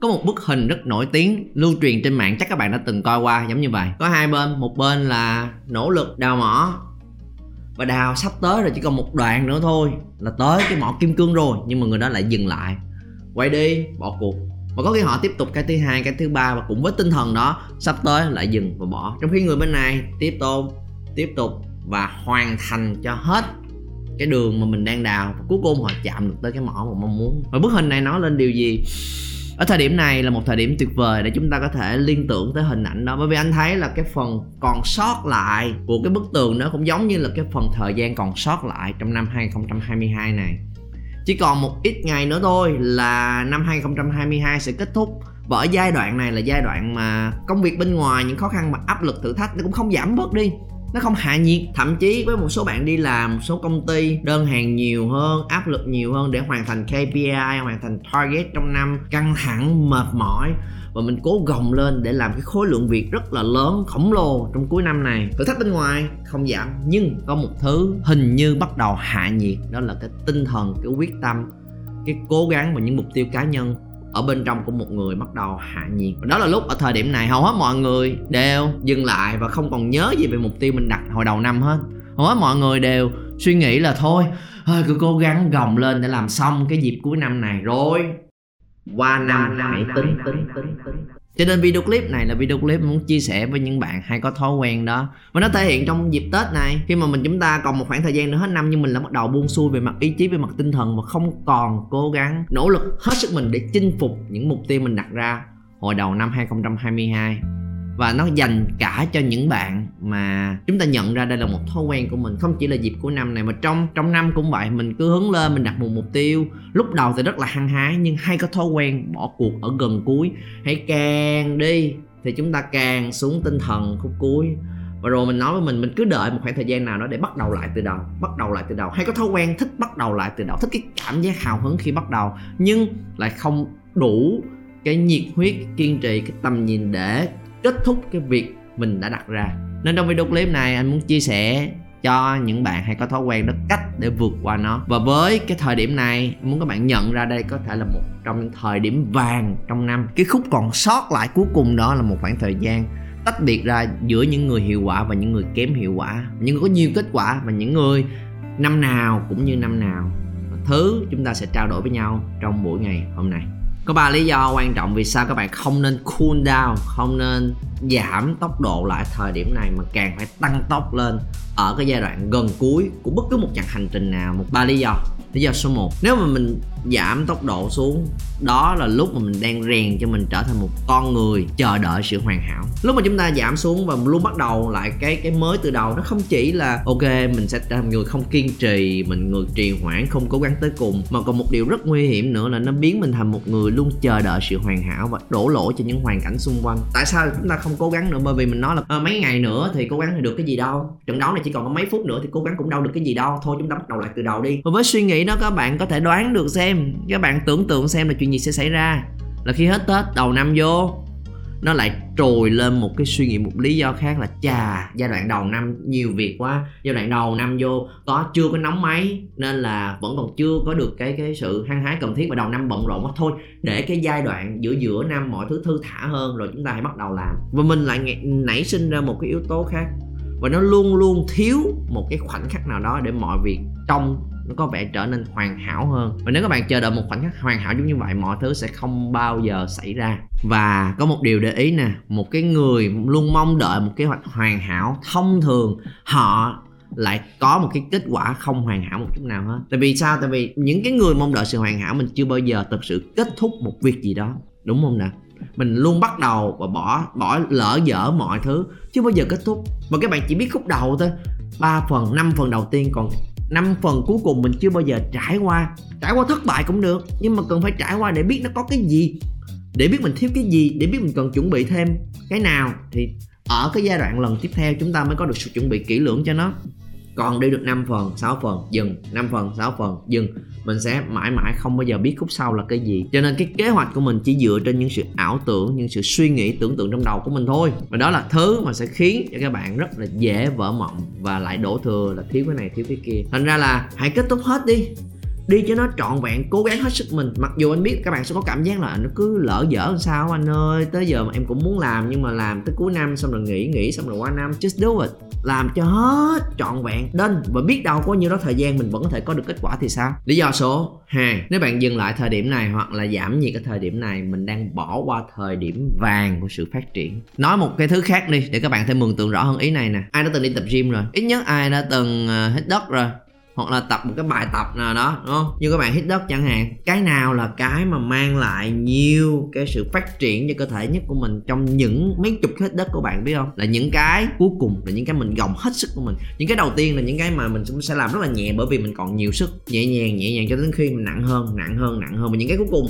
Có một bức hình rất nổi tiếng lưu truyền trên mạng chắc các bạn đã từng coi qua giống như vậy. Có hai bên, một bên là nỗ lực đào mỏ và đào sắp tới rồi chỉ còn một đoạn nữa thôi là tới cái mỏ kim cương rồi nhưng mà người đó lại dừng lại. Quay đi bỏ cuộc. Và có khi họ tiếp tục cái thứ hai cái thứ ba và cũng với tinh thần đó sắp tới lại dừng và bỏ. Trong khi người bên này tiếp tục tiếp tục và hoàn thành cho hết cái đường mà mình đang đào. Và cuối cùng họ chạm được tới cái mỏ mà mong muốn. Và bức hình này nói lên điều gì? Ở thời điểm này là một thời điểm tuyệt vời để chúng ta có thể liên tưởng tới hình ảnh đó. Bởi vì anh thấy là cái phần còn sót lại của cái bức tường nó cũng giống như là cái phần thời gian còn sót lại trong năm 2022 này. Chỉ còn một ít ngày nữa thôi là năm 2022 sẽ kết thúc. Và ở giai đoạn này là giai đoạn mà công việc bên ngoài, những khó khăn mà áp lực thử thách nó cũng không giảm bớt đi nó không hạ nhiệt, thậm chí với một số bạn đi làm, một số công ty, đơn hàng nhiều hơn, áp lực nhiều hơn để hoàn thành KPI hoàn thành target trong năm, căng thẳng, mệt mỏi. Và mình cố gồng lên để làm cái khối lượng việc rất là lớn, khổng lồ trong cuối năm này. Thử thách bên ngoài, không giảm, nhưng có một thứ hình như bắt đầu hạ nhiệt, đó là cái tinh thần, cái quyết tâm, cái cố gắng và những mục tiêu cá nhân ở bên trong của một người bắt đầu hạ nhiệt. Đó là lúc, ở thời điểm này, hầu hết mọi người đều dừng lại và không còn nhớ gì về mục tiêu mình đặt hồi đầu năm hết. Hầu hết mọi người đều suy nghĩ là, thôi cứ cố gắng gồng lên để làm xong cái dịp cuối năm này rồi. Qua năm, hãy tính tính tính tính cho nên video clip này là video clip muốn chia sẻ với những bạn hay có thói quen đó. Và nó thể hiện trong dịp tết này, khi mà mình chúng ta còn một khoảng thời gian nữa hết năm, nhưng mình đã bắt đầu buông xuôi về mặt ý chí, về mặt tinh thần và không còn cố gắng, nỗ lực hết sức mình để chinh phục những mục tiêu mình đặt ra hồi đầu năm 2022 và nó dành cả cho những bạn mà chúng ta nhận ra đây là một thói quen của mình. Không chỉ là dịp của năm này, mà trong trong năm cũng vậy. Mình cứ hướng lên, mình đặt một mục tiêu. Lúc đầu thì rất là hăng hái, nhưng hay có thói quen bỏ cuộc ở gần cuối. Hãy càng đi, thì chúng ta càng xuống tinh thần khúc cuối. Và rồi mình nói với mình mình cứ đợi một khoảng thời gian nào đó để bắt đầu lại từ đầu, bắt đầu lại từ đầu. Hay có thói quen thích bắt đầu lại từ đầu, thích cái cảm giác hào hứng khi bắt đầu, nhưng lại không đủ cái nhiệt huyết, kiên trì, cái tầm nhìn để kết thúc cái việc mình đã đặt ra. Nên trong video clip này, anh muốn chia sẻ cho những bạn hay có thói quen đó cách để vượt qua nó. Và với cái thời điểm này muốn các bạn nhận ra đây có thể là một trong những thời điểm vàng trong năm. Cái khúc còn sót lại cuối cùng đó là một khoảng thời gian tách biệt ra giữa những người hiệu quả và những người kém hiệu quả. Những người có nhiều kết quả và những người năm nào cũng như năm nào. Thứ chúng ta sẽ trao đổi với nhau trong buổi ngày hôm nay có ba lý do quan trọng vì sao các bạn không nên cool down, không nên giảm tốc độ lại thời điểm này mà càng phải tăng tốc lên ở cái giai đoạn gần cuối của bất cứ một chặng hành trình nào. Một ba lý do. Lý do số 1 nếu mà mình giảm tốc độ xuống. Đó là lúc mà mình đang rèn cho mình trở thành một con người chờ đợi sự hoàn hảo. Lúc mà chúng ta giảm xuống và luôn bắt đầu lại cái cái mới từ đầu nó không chỉ là ok mình sẽ trở thành người không kiên trì mình người trì hoãn không cố gắng tới cùng mà còn một điều rất nguy hiểm nữa là nó biến mình thành một người luôn chờ đợi sự hoàn hảo và đổ lỗi cho những hoàn cảnh xung quanh. Tại sao chúng ta không cố gắng nữa? Bởi vì mình nói là à, mấy ngày nữa thì cố gắng thì được cái gì đâu. Trận đấu này chỉ còn có mấy phút nữa thì cố gắng cũng đâu được cái gì đâu. Thôi chúng ta bắt đầu lại từ đầu đi. Và với suy nghĩ đó các bạn có thể đoán được xem các bạn tưởng tượng xem là chuyện gì sẽ xảy ra. Là khi hết tết, đầu năm vô, nó lại trồi lên một cái suy nghĩ, một lý do khác là, chà, giai đoạn đầu năm nhiều việc quá. Giai đoạn đầu năm vô, có chưa có nóng máy, nên là vẫn còn chưa có được cái cái sự hăng hái cần thiết và đầu năm bận rộn quá. Thôi, để cái giai đoạn giữa giữa năm mọi thứ thư thả hơn rồi chúng ta hãy bắt đầu làm. Và mình lại nảy sinh ra một cái yếu tố khác. Và nó luôn luôn thiếu một cái khoảnh khắc nào đó để mọi việc trong nó có vẻ trở nên hoàn hảo hơn. Và nếu các bạn chờ đợi một khoảnh khắc hoàn hảo giống như vậy, mọi thứ sẽ không bao giờ xảy ra. Và có một điều để ý nè, một cái người luôn mong đợi một kế hoạch hoàn hảo thông thường, họ lại có một cái kết quả không hoàn hảo một chút nào hết. Tại vì sao? Tại vì những cái người mong đợi sự hoàn hảo, mình chưa bao giờ thực sự kết thúc một việc gì đó. Đúng không nè? Mình luôn bắt đầu và bỏ bỏ lỡ dở mọi thứ, chưa bao giờ kết thúc. Và các bạn chỉ biết khúc đầu thôi. Ba phần, năm phần đầu tiên còn năm phần cuối cùng mình chưa bao giờ trải qua. Trải qua thất bại cũng được, nhưng mà cần phải trải qua để biết nó có cái gì. Để biết mình thiếu cái gì, để biết mình cần chuẩn bị thêm cái nào thì ở cái giai đoạn lần tiếp theo chúng ta mới có được sự chuẩn bị kỹ lưỡng cho nó còn đi được 5 phần 6 phần, dừng. 5 phần 6 phần, dừng. Mình sẽ mãi mãi không bao giờ biết khúc sau là cái gì. Cho nên cái kế hoạch của mình chỉ dựa trên những sự ảo tưởng, những sự suy nghĩ, tưởng tượng trong đầu của mình thôi. Và đó là thứ mà sẽ khiến cho các bạn rất là dễ vỡ mộng và lại đổ thừa là thiếu cái này, thiếu cái kia. Thành ra là hãy kết thúc hết đi. Đi cho nó trọn vẹn, cố gắng hết sức mình. Mặc dù anh biết các bạn sẽ có cảm giác là nó cứ lỡ dở làm sao anh ơi. Tới giờ mà em cũng muốn làm nhưng mà làm tới cuối năm xong rồi nghỉ nghỉ xong rồi qua năm. Just do it làm cho hết trọn vẹn. Đến và biết đâu có nhiêu đó thời gian mình vẫn có thể có được kết quả thì sao? Lý do số 2 nếu bạn dừng lại thời điểm này hoặc là giảm nhiệt ở thời điểm này, mình đang bỏ qua thời điểm vàng của sự phát triển. Nói một cái thứ khác đi, để các bạn thêm mường tượng rõ hơn ý này nè. Ai đã từng đi tập gym rồi? Ít nhất ai đã từng ờ, hít đất rồi hoặc là tập một cái bài tập nào đó, đúng không? Như các bạn hít đất chẳng hạn, cái nào là cái mà mang lại nhiều cái sự phát triển cho cơ thể nhất của mình trong những mấy chục hít đất của bạn, biết không? Là những cái cuối cùng, là những cái mình gồng hết sức của mình. Những cái đầu tiên là những cái mà mình sẽ làm rất là nhẹ bởi vì mình còn nhiều sức, nhẹ nhàng nhẹ nhàng cho đến khi mình nặng hơn nặng hơn nặng hơn. Và những cái cuối cùng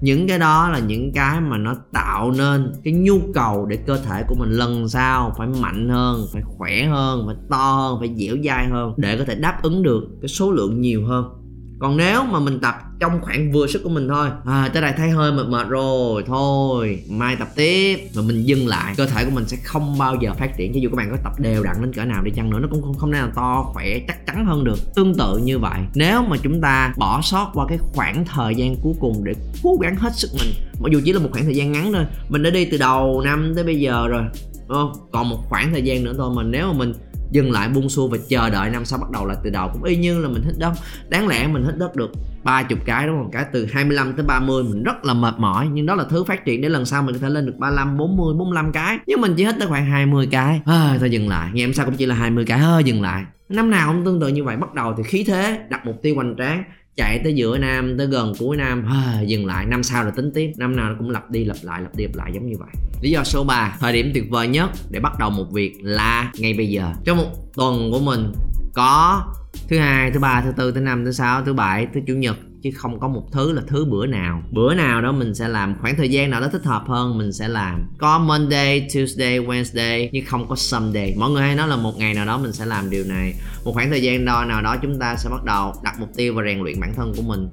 những cái đó là những cái mà nó tạo nên cái nhu cầu để cơ thể của mình lần sau phải mạnh hơn, phải khỏe hơn, phải to hơn, phải dẻo dai hơn để có thể đáp ứng được cái số lượng nhiều hơn còn nếu mà mình tập trong khoảng vừa sức của mình thôi à tới đây thấy hơi mệt mệt rồi, thôi, mai tập tiếp. Mà mình dừng lại, cơ thể của mình sẽ không bao giờ phát triển, cho dù các bạn có tập đều đặn đến cỡ nào đi chăng nữa, nó cũng không không nào to khỏe chắc chắn hơn được. Tương tự như vậy, nếu mà chúng ta bỏ sót qua cái khoảng thời gian cuối cùng để cố gắng hết sức mình, mặc dù chỉ là một khoảng thời gian ngắn thôi, mình đã đi từ đầu năm tới bây giờ rồi, đúng không? Còn một khoảng thời gian nữa thôi mà nếu mà mình dừng lại buông xuôi và chờ đợi năm sau bắt đầu lại từ đầu. Cũng y như là mình hít đất đáng lẽ mình hít đất được ba chục cái đúng không? Cái từ 25 tới 30 mình rất là mệt mỏi. Nhưng đó là thứ phát triển để lần sau mình có thể lên được 35 40 45 cái. Nhưng mình chỉ hít tới khoảng 20 cái à, thôi dừng lại. Ngày hôm sau cũng chỉ là 20 cái hơi dừng lại. Năm nào cũng tương tự như vậy. Bắt đầu thì khí thế đặt mục tiêu hoành tráng chạy tới giữa năm tới gần cuối năm à, dừng lại năm sau rồi tính tiếp năm nào nó cũng lặp đi lặp lại lặp đi lặp lại giống như vậy. Lý do số 3 thời điểm tuyệt vời nhất để bắt đầu một việc là ngay bây giờ. Trong một tuần của mình có thứ hai thứ ba thứ tư thứ năm thứ sáu thứ bảy thứ chủ nhật chứ không có một thứ là thứ bữa nào. Bữa nào đó mình sẽ làm khoảng thời gian nào đó thích hợp hơn, mình sẽ làm. Có Monday, Tuesday, Wednesday, nhưng không có Sunday. Mọi người hay nói là một ngày nào đó mình sẽ làm điều này. Một khoảng thời gian đo nào đó chúng ta sẽ bắt đầu đặt mục tiêu và rèn luyện bản thân của mình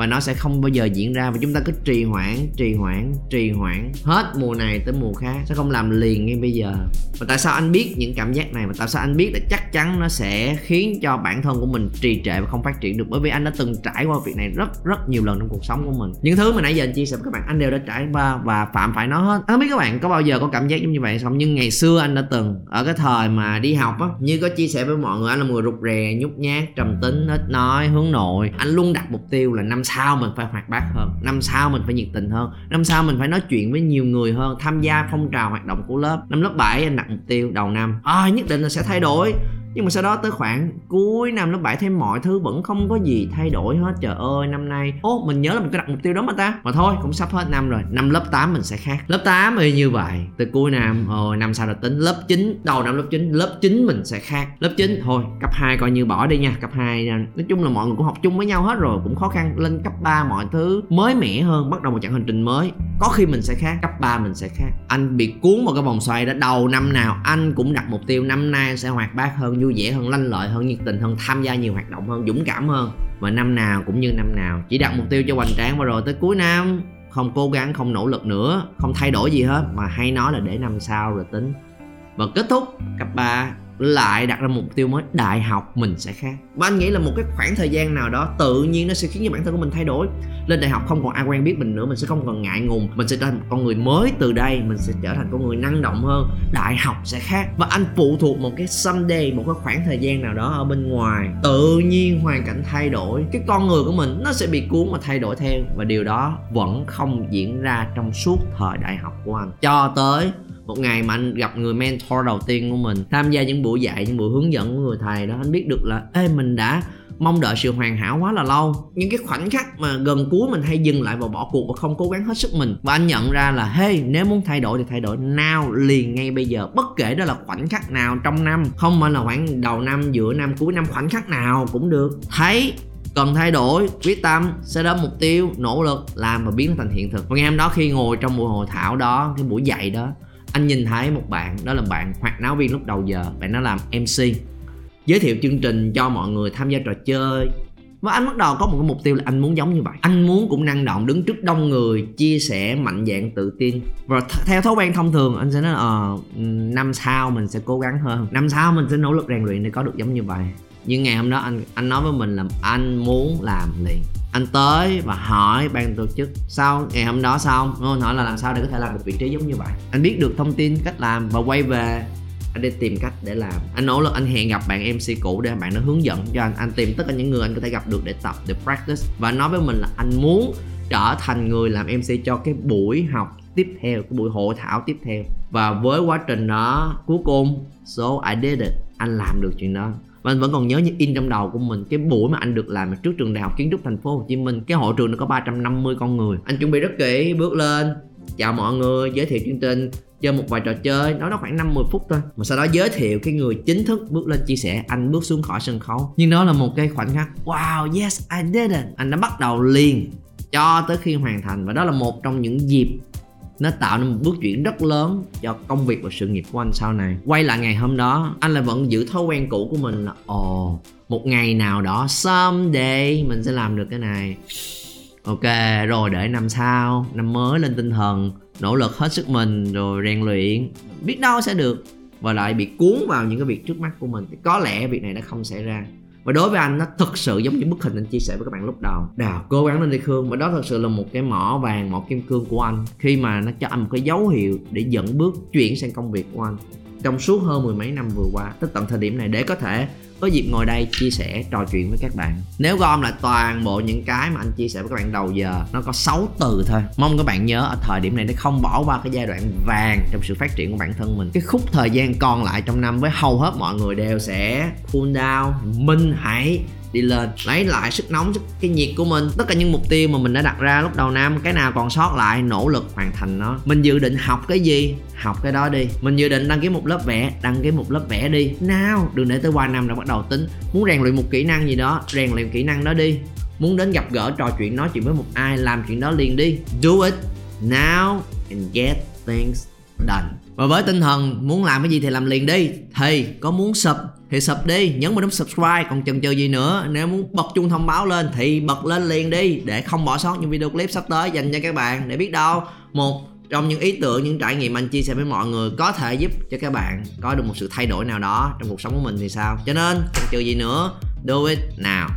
và nó sẽ không bao giờ diễn ra và chúng ta cứ trì hoãn trì hoãn trì hoãn hết mùa này tới mùa khác. Sẽ không làm liền ngay bây giờ. Và tại sao anh biết những cảm giác này? Và tại sao anh biết là chắc chắn nó sẽ khiến cho bản thân của mình trì trệ và không phát triển được? Bởi vì anh đã từng trải qua việc này rất rất nhiều lần trong cuộc sống của mình. Những thứ mà nãy giờ anh chia sẻ với các bạn, anh đều đã trải qua và phạm phải nó hết. Anh không biết các bạn có bao giờ có cảm giác giống như vậy không? Nhưng ngày xưa anh đã từng, ở cái thời mà đi học á, như có chia sẻ với mọi người, anh là một người rụt rè, nhút nhát, trầm tính ít nói, hướng nội. Anh luôn đặt mục tiêu là năm sau mình phải hoạt bát hơn năm sau mình phải nhiệt tình hơn năm sau mình phải nói chuyện với nhiều người hơn tham gia phong trào hoạt động của lớp. Năm lớp 7 anh đặt mục tiêu đầu năm. À, nhất định là sẽ thay đổi nhưng mà sau đó tới khoảng cuối năm lớp 7 thêm mọi thứ vẫn không có gì thay đổi hết. Trời ơi, năm nay, ô, mình nhớ là mình có đặt mục tiêu đó mà ta. Mà thôi, cũng sắp hết năm rồi. Năm lớp 8 mình sẽ khác. Lớp 8 thì như vậy. Từ cuối năm rồi năm sau là tính lớp 9 đầu năm lớp 9 lớp 9 mình sẽ khác. Lớp 9 thôi, cấp 2 coi như bỏ đi nha. Cấp 2 ờ, nói chung là mọi người cũng học chung với nhau hết rồi. Cũng khó khăn, lên cấp 3 mọi thứ mới mẻ hơn, bắt đầu một chặng hành trình mới. Có khi mình sẽ khác, cấp 3 mình sẽ khác. Anh bị cuốn vào cái vòng xoay đó. Đầu năm nào anh cũng đặt mục tiêu năm nay sẽ hoạt bát hơn vui vẻ hơn, lanh lợi hơn, nhiệt tình hơn, tham gia nhiều hoạt động hơn, dũng cảm hơn. Và năm nào cũng như năm nào, chỉ đặt mục tiêu cho hoành tráng và rồi tới cuối năm, không cố gắng, không nỗ lực nữa, không thay đổi gì hết. Mà hay nói là để năm sau rồi tính. Và kết thúc, cấp 3 lại đặt ra mục tiêu mới, đại học mình sẽ khác. Và anh nghĩ là một cái khoảng thời gian nào đó tự nhiên nó sẽ khiến cho bản thân của mình thay đổi. Lên đại học không còn ai quen biết mình nữa, mình sẽ không còn ngại ngùng, mình sẽ trở thành một con người mới từ đây, mình sẽ trở thành con người năng động hơn, đại học sẽ khác. Và anh phụ thuộc một cái someday, một cái khoảng thời gian nào đó ở bên ngoài, tự nhiên hoàn cảnh thay đổi, cái con người của mình nó sẽ bị cuốn và thay đổi theo. Và điều đó vẫn không diễn ra trong suốt thời đại học của anh. Cho tới một ngày mà anh gặp người mentor đầu tiên của mình, tham gia những buổi dạy, những buổi hướng dẫn của người thầy đó, anh biết được là, ê, mình đã mong đợi sự hoàn hảo quá là lâu. Những cái khoảnh khắc mà gần cuối mình hay dừng lại và bỏ cuộc và không cố gắng hết sức mình. Và anh nhận ra là, hey, nếu muốn thay đổi thì thay đổi nào liền ngay bây giờ. Bất kể đó là khoảnh khắc nào trong năm, không phải là khoảng đầu năm, giữa năm, cuối năm, khoảnh khắc nào cũng được. Thấy, cần thay đổi, quyết tâm sẽ đến mục tiêu, nỗ lực, làm và biến nó thành hiện thực. Và ngày hôm đó khi ngồi trong buổi hội thảo đó, cái buổi dạy đó anh nhìn thấy một bạn, đó là bạn hoạt náo viên lúc đầu giờ, bạn nó làm mc giới thiệu chương trình cho mọi người tham gia trò chơi. Và anh bắt đầu có một cái mục tiêu là anh muốn giống như vậy. Anh muốn cũng năng động, đứng trước đông người, chia sẻ mạnh dạng tự tin. Và th- theo thói quen thông thường, anh sẽ nói ờ ừ, năm sau mình sẽ cố gắng hơn. Năm sau mình sẽ nỗ lực rèn luyện để có được giống như vậy. Nhưng ngày hôm đó anh anh nói với mình là anh muốn làm liền anh tới và hỏi ban tổ chức sau ngày hôm đó xong không hỏi là làm sao để có thể làm được vị trí giống như vậy? Anh biết được thông tin cách làm và quay về. Anh đi tìm cách để làm. Anh nỗ lực, anh hẹn gặp bạn mc cũ để bạn nó hướng dẫn cho anh. Anh tìm tất cả những người anh có thể gặp được để tập, để practice. Và nói với mình là anh muốn trở thành người làm mc cho cái buổi học tiếp theo, cái buổi hội thảo tiếp theo. Và với quá trình đó, cuối cùng, so I did it. Anh làm được chuyện đó và anh vẫn còn nhớ như in trong đầu của mình cái buổi mà anh được làm ở trước trường đại học kiến trúc thành phố Hồ Chí Minh. Cái hội trường nó có 350 con người. Anh chuẩn bị rất kỹ, bước lên. Chào mọi người, giới thiệu chương trình, chơi một vài trò chơi. Nó nó khoảng 50 phút thôi. Mà sau đó giới thiệu cái người chính thức bước lên chia sẻ. Anh bước xuống khỏi sân khấu. Nhưng đó là một cái khoảnh khắc, wow, yes, I did it. Anh đã bắt đầu liền cho tới khi hoàn thành. Và đó là một trong những dịp nó tạo nên một bước chuyển rất lớn cho công việc và sự nghiệp của anh sau này. Quay lại ngày hôm đó, anh lại vẫn giữ thói quen cũ của mình là, ồ, một ngày nào đó someday mình sẽ làm được cái này. Ok, rồi để năm sau, năm mới lên tinh thần, nỗ lực hết sức mình, rồi rèn luyện. Biết đâu sẽ được, và lại bị cuốn vào những cái việc trước mắt của mình. Thì có lẽ việc này nó không xảy ra và đối với anh, nó thực sự giống như bức hình anh chia sẻ với các bạn lúc đầu. Đào, cố gắng lên đi, khương. Và đó thực sự là một cái mỏ vàng, mỏ kim cương của anh. Khi mà nó cho anh một cái dấu hiệu để dẫn bước chuyển sang công việc của anh. Trong suốt hơn mười mấy năm vừa qua, tới tận thời điểm này, để có thể có dịp ngồi đây chia sẻ, trò chuyện với các bạn. Nếu gom lại toàn bộ những cái mà anh chia sẻ với các bạn đầu giờ, nó có 6 từ thôi. Mong các bạn nhớ ở thời điểm này để không bỏ qua cái giai đoạn vàng trong sự phát triển của bản thân mình. Cái khúc thời gian còn lại trong năm với hầu hết mọi người đều sẽ cool down, minh hãy đi lên, lấy lại sức nóng, sức cái nhiệt của mình. Tất cả những mục tiêu mà mình đã đặt ra lúc đầu năm, cái nào còn sót lại, nỗ lực hoàn thành nó. Mình dự định học cái gì? Học cái đó đi. Mình dự định đăng ký một lớp vẽ, đăng ký một lớp vẽ đi. Nào đừng để tới qua năm đã bắt đầu tính. Muốn rèn luyện một kỹ năng gì đó, rèn luyện kỹ năng đó đi. Muốn đến gặp gỡ, trò chuyện, nói chuyện với một ai, làm chuyện đó liền đi. Do it now and get things done và với tinh thần muốn làm cái gì thì làm liền đi. Thì có muốn sub thì sub đi. Nhấn vào nút subscribe, còn chần chừ gì nữa, nếu muốn bật chuông thông báo lên thì bật lên liền đi, để không bỏ sót những video clip sắp tới dành cho các bạn. Để biết đâu, một trong những ý tưởng, những trải nghiệm anh chia sẻ với mọi người có thể giúp cho các bạn có được một sự thay đổi nào đó trong cuộc sống của mình thì sao? Cho nên, chần chừ gì nữa, do it now.